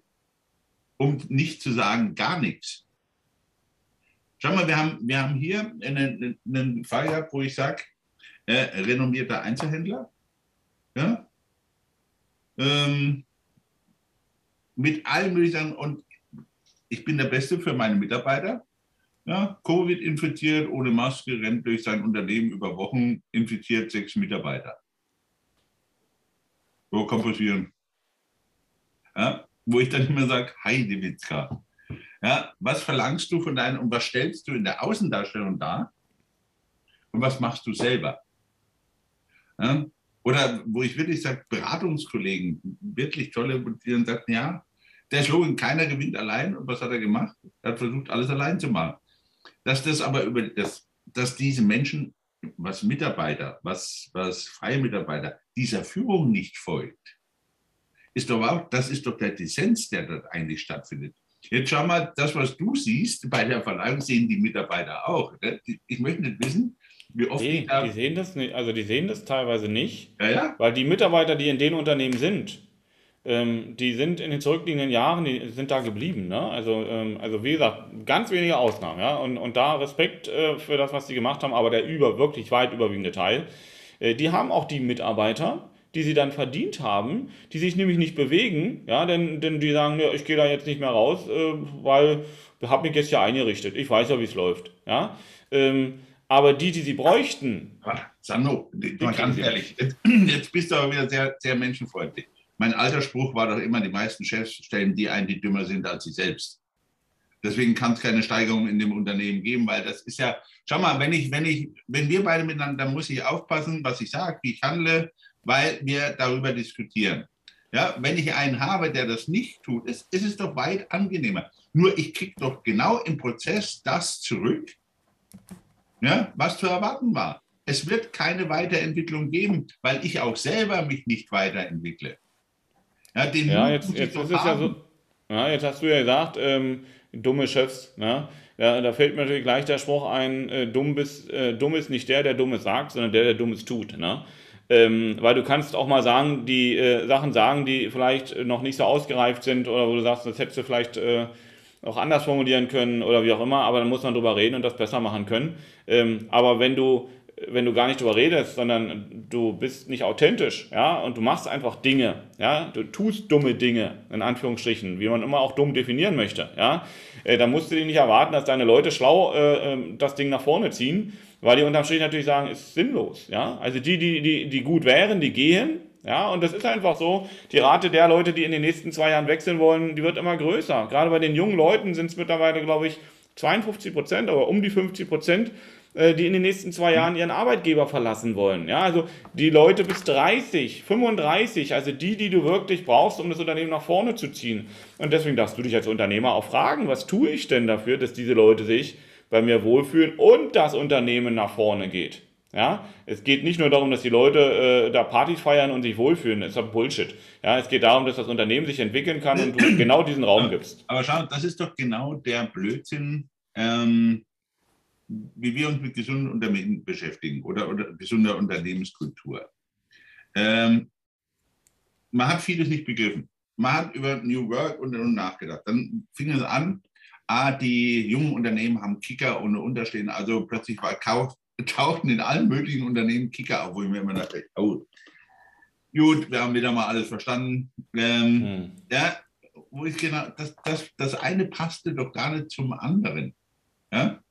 um nicht zu sagen gar nichts. Schau mal, wir haben, wir haben hier einen, einen Fall gehabt, wo ich sage, äh, renommierter Einzelhändler, ja, ähm, mit ich sagen, und ich bin der Beste für meine Mitarbeiter. Ja, Covid infiziert, ohne Maske, rennt durch sein Unternehmen über Wochen, infiziert sechs Mitarbeiter. Wo kann passieren? Ja, wo ich dann immer sage, Heide Witzka. Ja, was verlangst du von deinen und was stellst du in der Außendarstellung dar? Und was machst du selber? Ja? Oder wo ich wirklich sage, Beratungskollegen, wirklich tolle, die dann sagten, ja, der Slogan, keiner gewinnt allein. Und was hat er gemacht? Er hat versucht, alles allein zu machen. Dass das aber über das, dass diese Menschen, was Mitarbeiter, was, was freie Mitarbeiter, dieser Führung nicht folgt, ist doch auch, das ist doch der Dissens, der dort eigentlich stattfindet. Jetzt schau mal, das, was du siehst, bei der Verleihung sehen die Mitarbeiter auch. Ne? Ich möchte nicht wissen, wie oft nee, die da. Die sehen das nicht, also die sehen das teilweise nicht, Ja, ja. weil die Mitarbeiter, die in den Unternehmen sind, ähm, die sind in den zurückliegenden Jahren, die sind da geblieben. Ne? Also, ähm, also wie gesagt, ganz wenige Ausnahmen. Ja? Und, und da Respekt äh, für das, was sie gemacht haben, aber der über, wirklich weit überwiegende Teil, äh, die haben auch die Mitarbeiter, die sie dann verdient haben, die sich nämlich nicht bewegen, ja, denn, denn die sagen, ja, ich gehe da jetzt nicht mehr raus, äh, weil ich habe mich jetzt ja eingerichtet, ich weiß ja, wie es läuft, ja. Ähm, aber die, die sie bräuchten, Ah, Sandro, mal ganz ehrlich, jetzt, <clears throat> jetzt bist du aber wieder sehr, sehr menschenfreundlich. Mein alter Spruch war doch immer, die meisten Chefs stellen die ein, die dümmer sind als sie selbst. Deswegen kann es keine Steigerung in dem Unternehmen geben, weil das ist ja, schau mal, wenn ich, wenn ich, wenn wir beide miteinander, dann muss ich aufpassen, was ich sage, wie ich handle, weil wir darüber diskutieren. Ja, wenn ich einen habe, der das nicht tut, ist, ist es doch weit angenehmer. Nur ich kriege doch genau im Prozess das zurück, ja, was zu erwarten war. Es wird keine Weiterentwicklung geben, weil ich auch selber mich nicht weiterentwickle. Ja, den ja, jetzt, jetzt ist es ja so, ja, jetzt hast du ja gesagt, ähm, dumme Chefs, ne? Ja, da fällt mir natürlich gleich der Spruch ein, äh, dumm, bist, äh, dumm ist nicht der, der Dummes sagt, sondern der, der Dummes tut. Ne? Ähm, weil du kannst auch mal sagen, die äh, Sachen sagen, die vielleicht noch nicht so ausgereift sind oder wo du sagst, das hättest du vielleicht äh, auch anders formulieren können oder wie auch immer, aber dann muss man drüber reden und das besser machen können. Ähm, aber wenn du, wenn du gar nicht drüber redest, sondern du bist nicht authentisch, ja, und du machst einfach Dinge, ja, du tust dumme Dinge, in Anführungsstrichen, wie man immer auch dumm definieren möchte, ja, äh, dann musst du dir nicht erwarten, dass deine Leute schlau äh, ähm, das Ding nach vorne ziehen, weil die unterm Strich natürlich sagen, ist sinnlos, ja. Also die, die, die, die gut wären, die gehen, ja, und das ist einfach so. Die Rate der Leute, die in den nächsten zwei Jahren wechseln wollen, die wird immer größer. Gerade bei den jungen Leuten sind es mittlerweile, glaube ich, 52 Prozent, aber um die 50 Prozent, die in den nächsten zwei Jahren ihren Arbeitgeber verlassen wollen. Ja, also die Leute bis 30, 35, also die, die du wirklich brauchst, um das Unternehmen nach vorne zu ziehen. Und deswegen darfst du dich als Unternehmer auch fragen, was tue ich denn dafür, dass diese Leute sich bei mir wohlfühlen und das Unternehmen nach vorne geht. Ja, es geht nicht nur darum, dass die Leute äh, da Partys feiern und sich wohlfühlen. Das ist doch Bullshit. Ja, es geht darum, dass das Unternehmen sich entwickeln kann und du genau diesen Raum gibst. Aber schau, das ist doch genau der Blödsinn, ähm, wie wir uns mit gesunden Unternehmen beschäftigen oder, oder gesunder Unternehmenskultur. Ähm, man hat vieles nicht begriffen. Man hat über New Work und, und nachgedacht. Dann fing es an, ah, die jungen Unternehmen haben Kicker ohne Unterstehen. Also plötzlich war, <laughs> tauchten in allen möglichen Unternehmen Kicker auf, wo ich mir immer dachte, oh, gut, wir haben wieder mal alles verstanden. Ähm, Hm. ja, wo ich genau, das, das, das eine passte doch gar nicht zum anderen. Ja,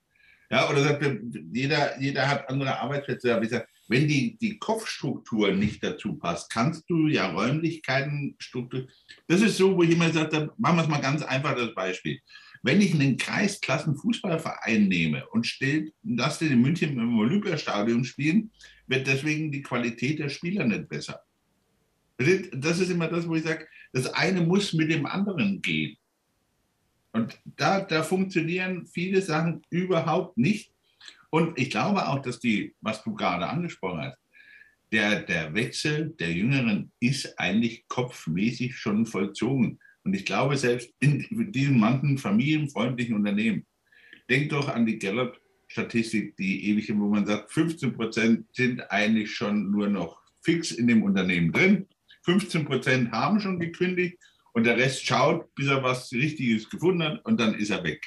ja oder sagt, jeder, jeder hat andere Arbeitsplätze. Aber ich sage, wenn die, die Kopfstruktur nicht dazu passt, kannst du ja Räumlichkeiten strukturieren. Das ist so, wo ich immer sage, machen wir es mal ganz einfach, das Beispiel. Wenn ich einen Kreisklassen-Fußballverein nehme und stell, lass den in München im Olympiastadion spielen, wird deswegen die Qualität der Spieler nicht besser. Das ist immer das, wo ich sage, das eine muss mit dem anderen gehen. Und da, da funktionieren viele Sachen überhaupt nicht. Und ich glaube auch, dass die, was du gerade angesprochen hast, der, der Wechsel der Jüngeren ist eigentlich kopfmäßig schon vollzogen. Und ich glaube, selbst in diesen manchen familienfreundlichen Unternehmen, denk doch an die Gallup-Statistik, die ewige, wo man sagt, 15 Prozent sind eigentlich schon nur noch fix in dem Unternehmen drin. 15 Prozent haben schon gekündigt und der Rest schaut, bis er was Richtiges gefunden hat und dann ist er weg.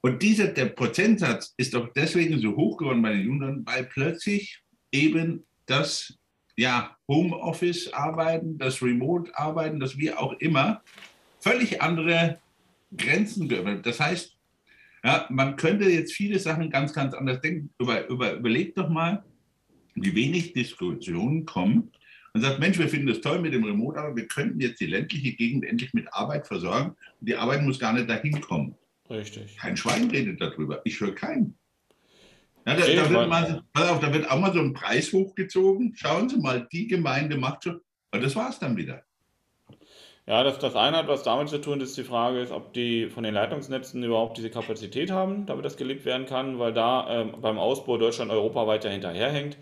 Und dieser, der Prozentsatz ist doch deswegen so hoch geworden bei den Jüngeren, weil plötzlich eben das ja, Homeoffice-Arbeiten, das Remote-Arbeiten, das wie auch immer, völlig andere Grenzen geöffnet. Das heißt, ja, man könnte jetzt viele Sachen ganz, ganz anders denken. Über, über, überlegt doch mal, wie wenig Diskussionen kommen und sagt, Mensch, wir finden das toll mit dem Remote, aber wir könnten jetzt die ländliche Gegend endlich mit Arbeit versorgen. Und die Arbeit muss gar nicht dahin kommen. Richtig. Kein Schwein redet darüber. Ich höre keinen. Ja, da, da, wird mal, auf, da wird auch mal so ein Preis hochgezogen. Schauen Sie mal, die Gemeinde macht so. Und das war es dann wieder. Ja, das, das eine hat was damit zu tun, dass die Frage ist, ob die von den Leitungsnetzen überhaupt diese Kapazität haben, damit das gelebt werden kann, weil da ähm, beim Ausbau Deutschland europaweit ja hinterherhängt.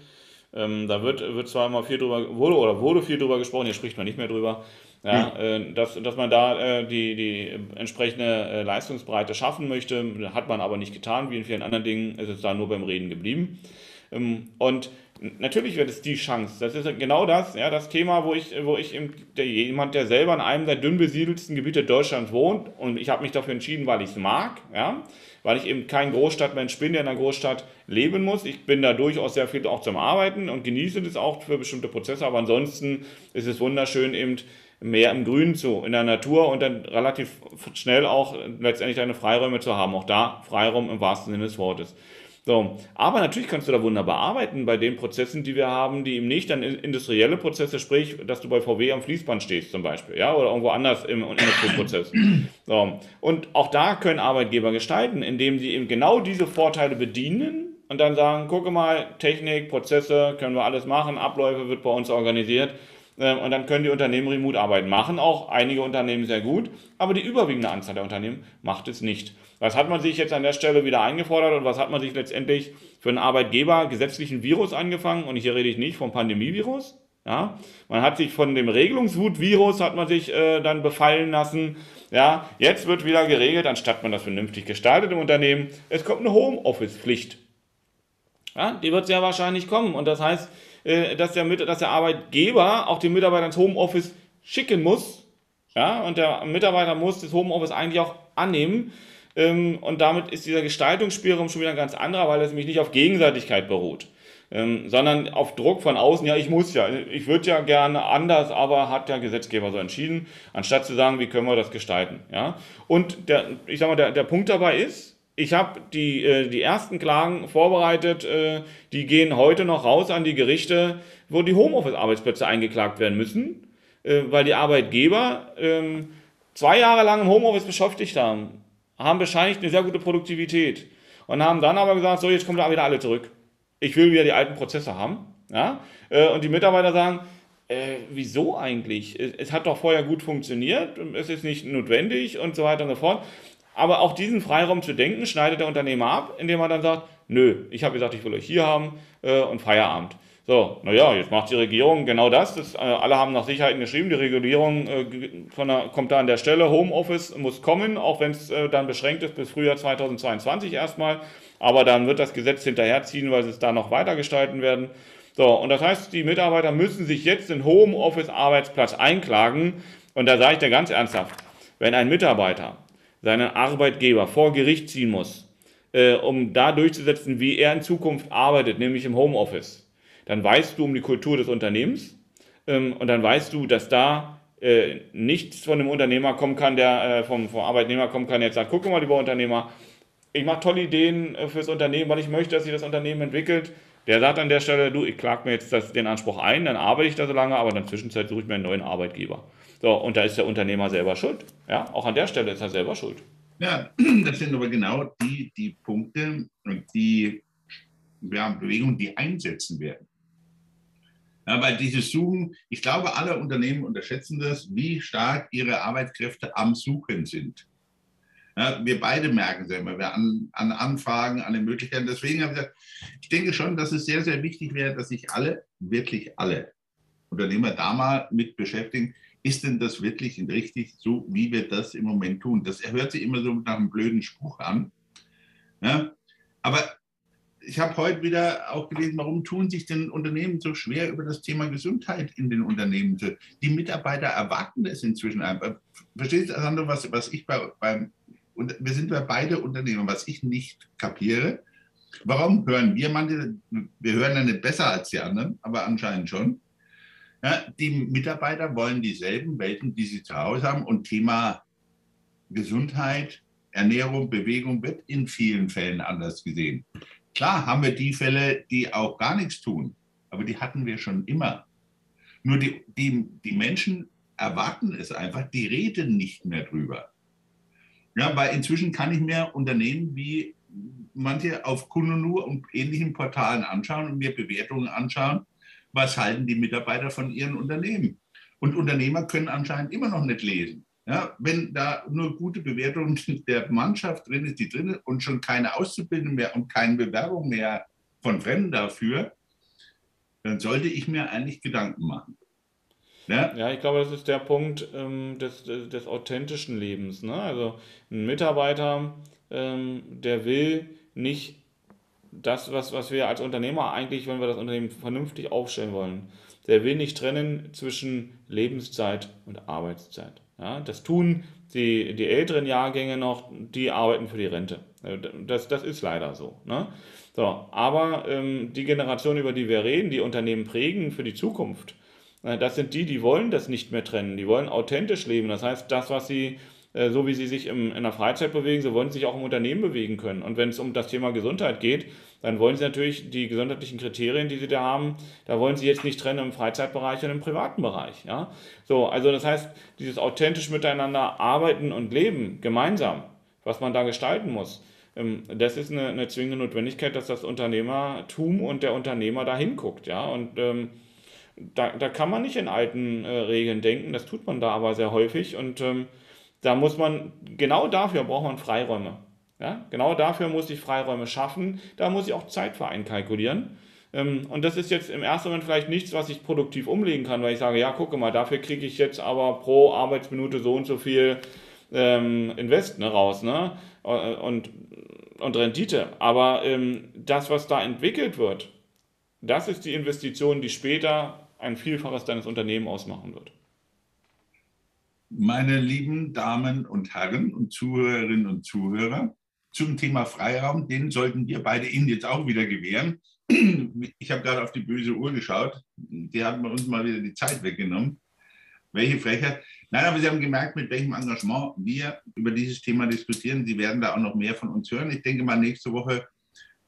Ähm, da wird, wird zwar immer viel drüber, wurde oder wurde viel drüber gesprochen, hier spricht man nicht mehr drüber, ja, hm. äh, dass, dass man da äh, die, die entsprechende äh, Leistungsbreite schaffen möchte, hat man aber nicht getan, wie in vielen anderen Dingen ist es da nur beim Reden geblieben. Ähm, und natürlich wird es die Chance. Das ist genau das, ja, das Thema, wo ich, wo ich eben, der, jemand, der selber in einem der dünn besiedelsten Gebiete Deutschlands wohnt und ich habe mich dafür entschieden, weil ich es mag, ja, weil ich eben kein Großstadtmensch bin, der in einer Großstadt leben muss. Ich bin da durchaus sehr viel auch zum Arbeiten und genieße das auch für bestimmte Prozesse, aber ansonsten ist es wunderschön, eben mehr im Grün zu, in der Natur und dann relativ schnell auch letztendlich deine Freiräume zu haben. Auch da Freiraum im wahrsten Sinne des Wortes. So, aber natürlich kannst du da wunderbar arbeiten bei den Prozessen, die wir haben, die eben nicht dann industrielle Prozesse, sprich, dass du bei VW am Fließband stehst zum Beispiel, ja, oder irgendwo anders im Industrieprozess. So. Und auch da können Arbeitgeber gestalten, indem sie eben genau diese Vorteile bedienen und dann sagen, gucke mal, Technik, Prozesse, können wir alles machen, Abläufe wird bei uns organisiert. Ähm, und dann können die Unternehmen Remote-Arbeit machen, auch einige Unternehmen sehr gut, aber die überwiegende Anzahl der Unternehmen macht es nicht. Was hat man sich jetzt an der Stelle wieder eingefordert und was hat man sich letztendlich für einen Arbeitgeber gesetzlichen Virus angefangen? Und hier rede ich nicht vom Pandemievirus. Ja, man hat sich von dem Regelungswut-Virus hat man sich äh, dann befallen lassen. Ja, jetzt wird wieder geregelt, anstatt man das vernünftig gestaltet im Unternehmen. Es kommt eine Homeoffice-Pflicht. Ja, die wird sehr wahrscheinlich kommen. Und das heißt, dass, der, dass der Arbeitgeber auch den Mitarbeiter ins Homeoffice schicken muss. Ja, und der Mitarbeiter muss das Homeoffice eigentlich auch annehmen. Ähm, und damit ist dieser Gestaltungsspielraum schon wieder ein ganz anderer, weil es nämlich nicht auf Gegenseitigkeit beruht. Ähm, sondern auf Druck von außen, ja, ich muss ja, ich würde ja gerne anders, aber hat der Gesetzgeber so entschieden, anstatt zu sagen, wie können wir das gestalten. Ja? Und der, ich sag mal, der, der Punkt dabei ist, ich habe die, äh, die ersten Klagen vorbereitet, äh, die gehen heute noch raus an die Gerichte, wo die Homeoffice-Arbeitsplätze eingeklagt werden müssen, äh, weil die Arbeitgeber ähm, zwei Jahre lang im Homeoffice beschäftigt haben haben bescheinigt eine sehr gute Produktivität und haben dann aber gesagt, so jetzt kommen da wieder alle zurück. Ich will wieder die alten Prozesse haben. Ja? Äh, und die Mitarbeiter sagen, äh, wieso eigentlich? Es hat doch vorher gut funktioniert, es ist nicht notwendig und so weiter und so fort. Aber auch diesen Freiraum zu denken, schneidet der Unternehmer ab, indem er dann sagt, nö, ich habe gesagt, ich will euch hier haben äh, und Feierabend. So, naja, jetzt macht die Regierung genau das. das äh, alle haben nach Sicherheiten geschrieben. Die Regulierung äh, der, kommt da an der Stelle. Homeoffice muss kommen, auch wenn es äh, dann beschränkt ist bis Frühjahr 2022 erstmal. Aber dann wird das Gesetz hinterherziehen, weil sie es da noch weiter gestalten werden. So, und das heißt, die Mitarbeiter müssen sich jetzt den Homeoffice-Arbeitsplatz einklagen. Und da sage ich dir ganz ernsthaft, wenn ein Mitarbeiter seinen Arbeitgeber vor Gericht ziehen muss, äh, um da durchzusetzen, wie er in Zukunft arbeitet, nämlich im Homeoffice, dann weißt du um die Kultur des Unternehmens ähm, und dann weißt du, dass da äh, nichts von dem Unternehmer kommen kann, der äh, vom, vom Arbeitnehmer kommen kann, der jetzt sagt, guck mal, lieber Unternehmer, ich mache tolle Ideen äh, fürs Unternehmen, weil ich möchte, dass sich das Unternehmen entwickelt. Der sagt an der Stelle, du, ich klag mir jetzt das, den Anspruch ein, dann arbeite ich da so lange, aber in der Zwischenzeit suche ich mir einen neuen Arbeitgeber. So, und da ist der Unternehmer selber schuld. Ja, auch an der Stelle ist er selber schuld. Ja, <clears throat> das sind aber genau die, die Punkte und die ja, Bewegungen, die einsetzen werden. Ja, weil dieses Suchen, ich glaube, alle Unternehmen unterschätzen das, wie stark ihre Arbeitskräfte am Suchen sind. Ja, wir beide merken es immer, wir an, an Anfragen, an den Möglichkeiten. Deswegen habe ich gesagt, ich denke schon, dass es sehr, sehr wichtig wäre, dass sich alle, wirklich alle Unternehmer da mal mit beschäftigen. Ist denn das wirklich richtig so, wie wir das im Moment tun? Das hört sich immer so nach einem blöden Spruch an. Ja, aber ich habe heute wieder auch gelesen, warum tun sich denn Unternehmen so schwer über das Thema Gesundheit in den Unternehmen? Die Mitarbeiter erwarten das inzwischen. Verstehst du, Sandro, was, was ich bei, beim, und wir sind bei beide Unternehmen, was ich nicht kapiere. Warum hören wir manche, wir hören ja nicht besser als die anderen, aber anscheinend schon. Ja, die Mitarbeiter wollen dieselben Welten, die sie zu Hause haben und Thema Gesundheit, Ernährung, Bewegung wird in vielen Fällen anders gesehen. Klar haben wir die Fälle, die auch gar nichts tun, aber die hatten wir schon immer. Nur die, die, die Menschen erwarten es einfach, die reden nicht mehr drüber. Ja, weil inzwischen kann ich mir Unternehmen wie manche auf Kununu und ähnlichen Portalen anschauen und mir Bewertungen anschauen, was halten die Mitarbeiter von ihren Unternehmen. Und Unternehmer können anscheinend immer noch nicht lesen. Ja, wenn da nur gute Bewertungen der Mannschaft drin ist, die drin ist und schon keine Auszubildenden mehr und keine Bewerbung mehr von Fremden dafür, dann sollte ich mir eigentlich Gedanken machen. Ja, ja ich glaube, das ist der Punkt ähm, des, des, des, authentischen Lebens. Ne? Also ein Mitarbeiter, ähm, der will nicht das, was, was wir als Unternehmer eigentlich, wenn wir das Unternehmen vernünftig aufstellen wollen, will nicht trennen zwischen Lebenszeit und Arbeitszeit. Ja, das tun die, die älteren Jahrgänge noch, die arbeiten für die Rente. Das, das ist leider so. Ne? so aber ähm, die Generation, über die wir reden, die Unternehmen prägen für die Zukunft, äh, das sind die, die wollen das nicht mehr trennen. Die wollen authentisch leben. Das heißt, das, was sie äh, so wie sie sich im, in der Freizeit bewegen, so wollen sie sich auch im Unternehmen bewegen können. Und wenn es um das Thema Gesundheit geht, dann wollen sie natürlich die gesundheitlichen Kriterien, die sie da haben, da wollen sie jetzt nicht trennen im Freizeitbereich und im privaten Bereich. Ja? So, also das heißt, dieses authentisch miteinander arbeiten und leben, gemeinsam, was man da gestalten muss, ähm, das ist eine, eine zwingende Notwendigkeit, dass das Unternehmertum und der Unternehmer da hinguckt. Ja? Und ähm, da, da kann man nicht in alten äh, Regeln denken, das tut man da aber sehr häufig und ähm, da muss man, genau dafür braucht man Freiräume. Ja? Genau dafür muss ich Freiräume schaffen. Da muss ich auch Zeit für einkalkulieren. Ähm, und das ist jetzt im ersten Moment vielleicht nichts, was ich produktiv umlegen kann, weil ich sage, ja, gucke mal, dafür kriege ich jetzt aber pro Arbeitsminute so und so viel ähm, Invest ne, raus ne? und, und Rendite. Aber ähm, das, was da entwickelt wird, das ist die Investition, die später ein Vielfaches deines Unternehmens ausmachen wird. Meine lieben Damen und Herren und Zuhörerinnen und Zuhörer, zum Thema Freiraum, den sollten wir beide Ihnen jetzt auch wieder gewähren. <clears throat> Ich habe gerade auf die böse Uhr geschaut. Die hat bei uns mal wieder die Zeit weggenommen. Welche Frechheit. Nein, aber Sie haben gemerkt, mit welchem Engagement wir über dieses Thema diskutieren. Sie werden da auch noch mehr von uns hören. Ich denke mal, nächste Woche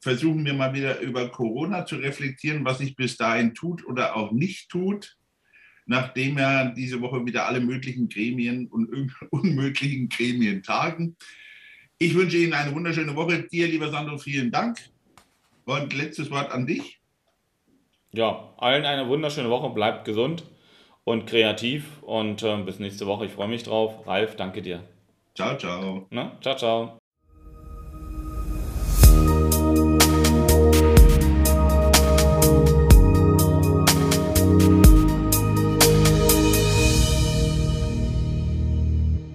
versuchen wir mal wieder über Corona zu reflektieren, was sich bis dahin tut oder auch nicht tut nachdem ja diese Woche wieder alle möglichen Gremien und <laughs> unmöglichen Gremien tagen. Ich wünsche Ihnen eine wunderschöne Woche. Dir, lieber Sandro, vielen Dank. Und letztes Wort an dich. Ja, allen eine wunderschöne Woche. Bleibt gesund und kreativ. Und äh, bis nächste Woche. Ich freue mich drauf. Ralf, danke dir. Ciao, ciao. Na, ciao, ciao.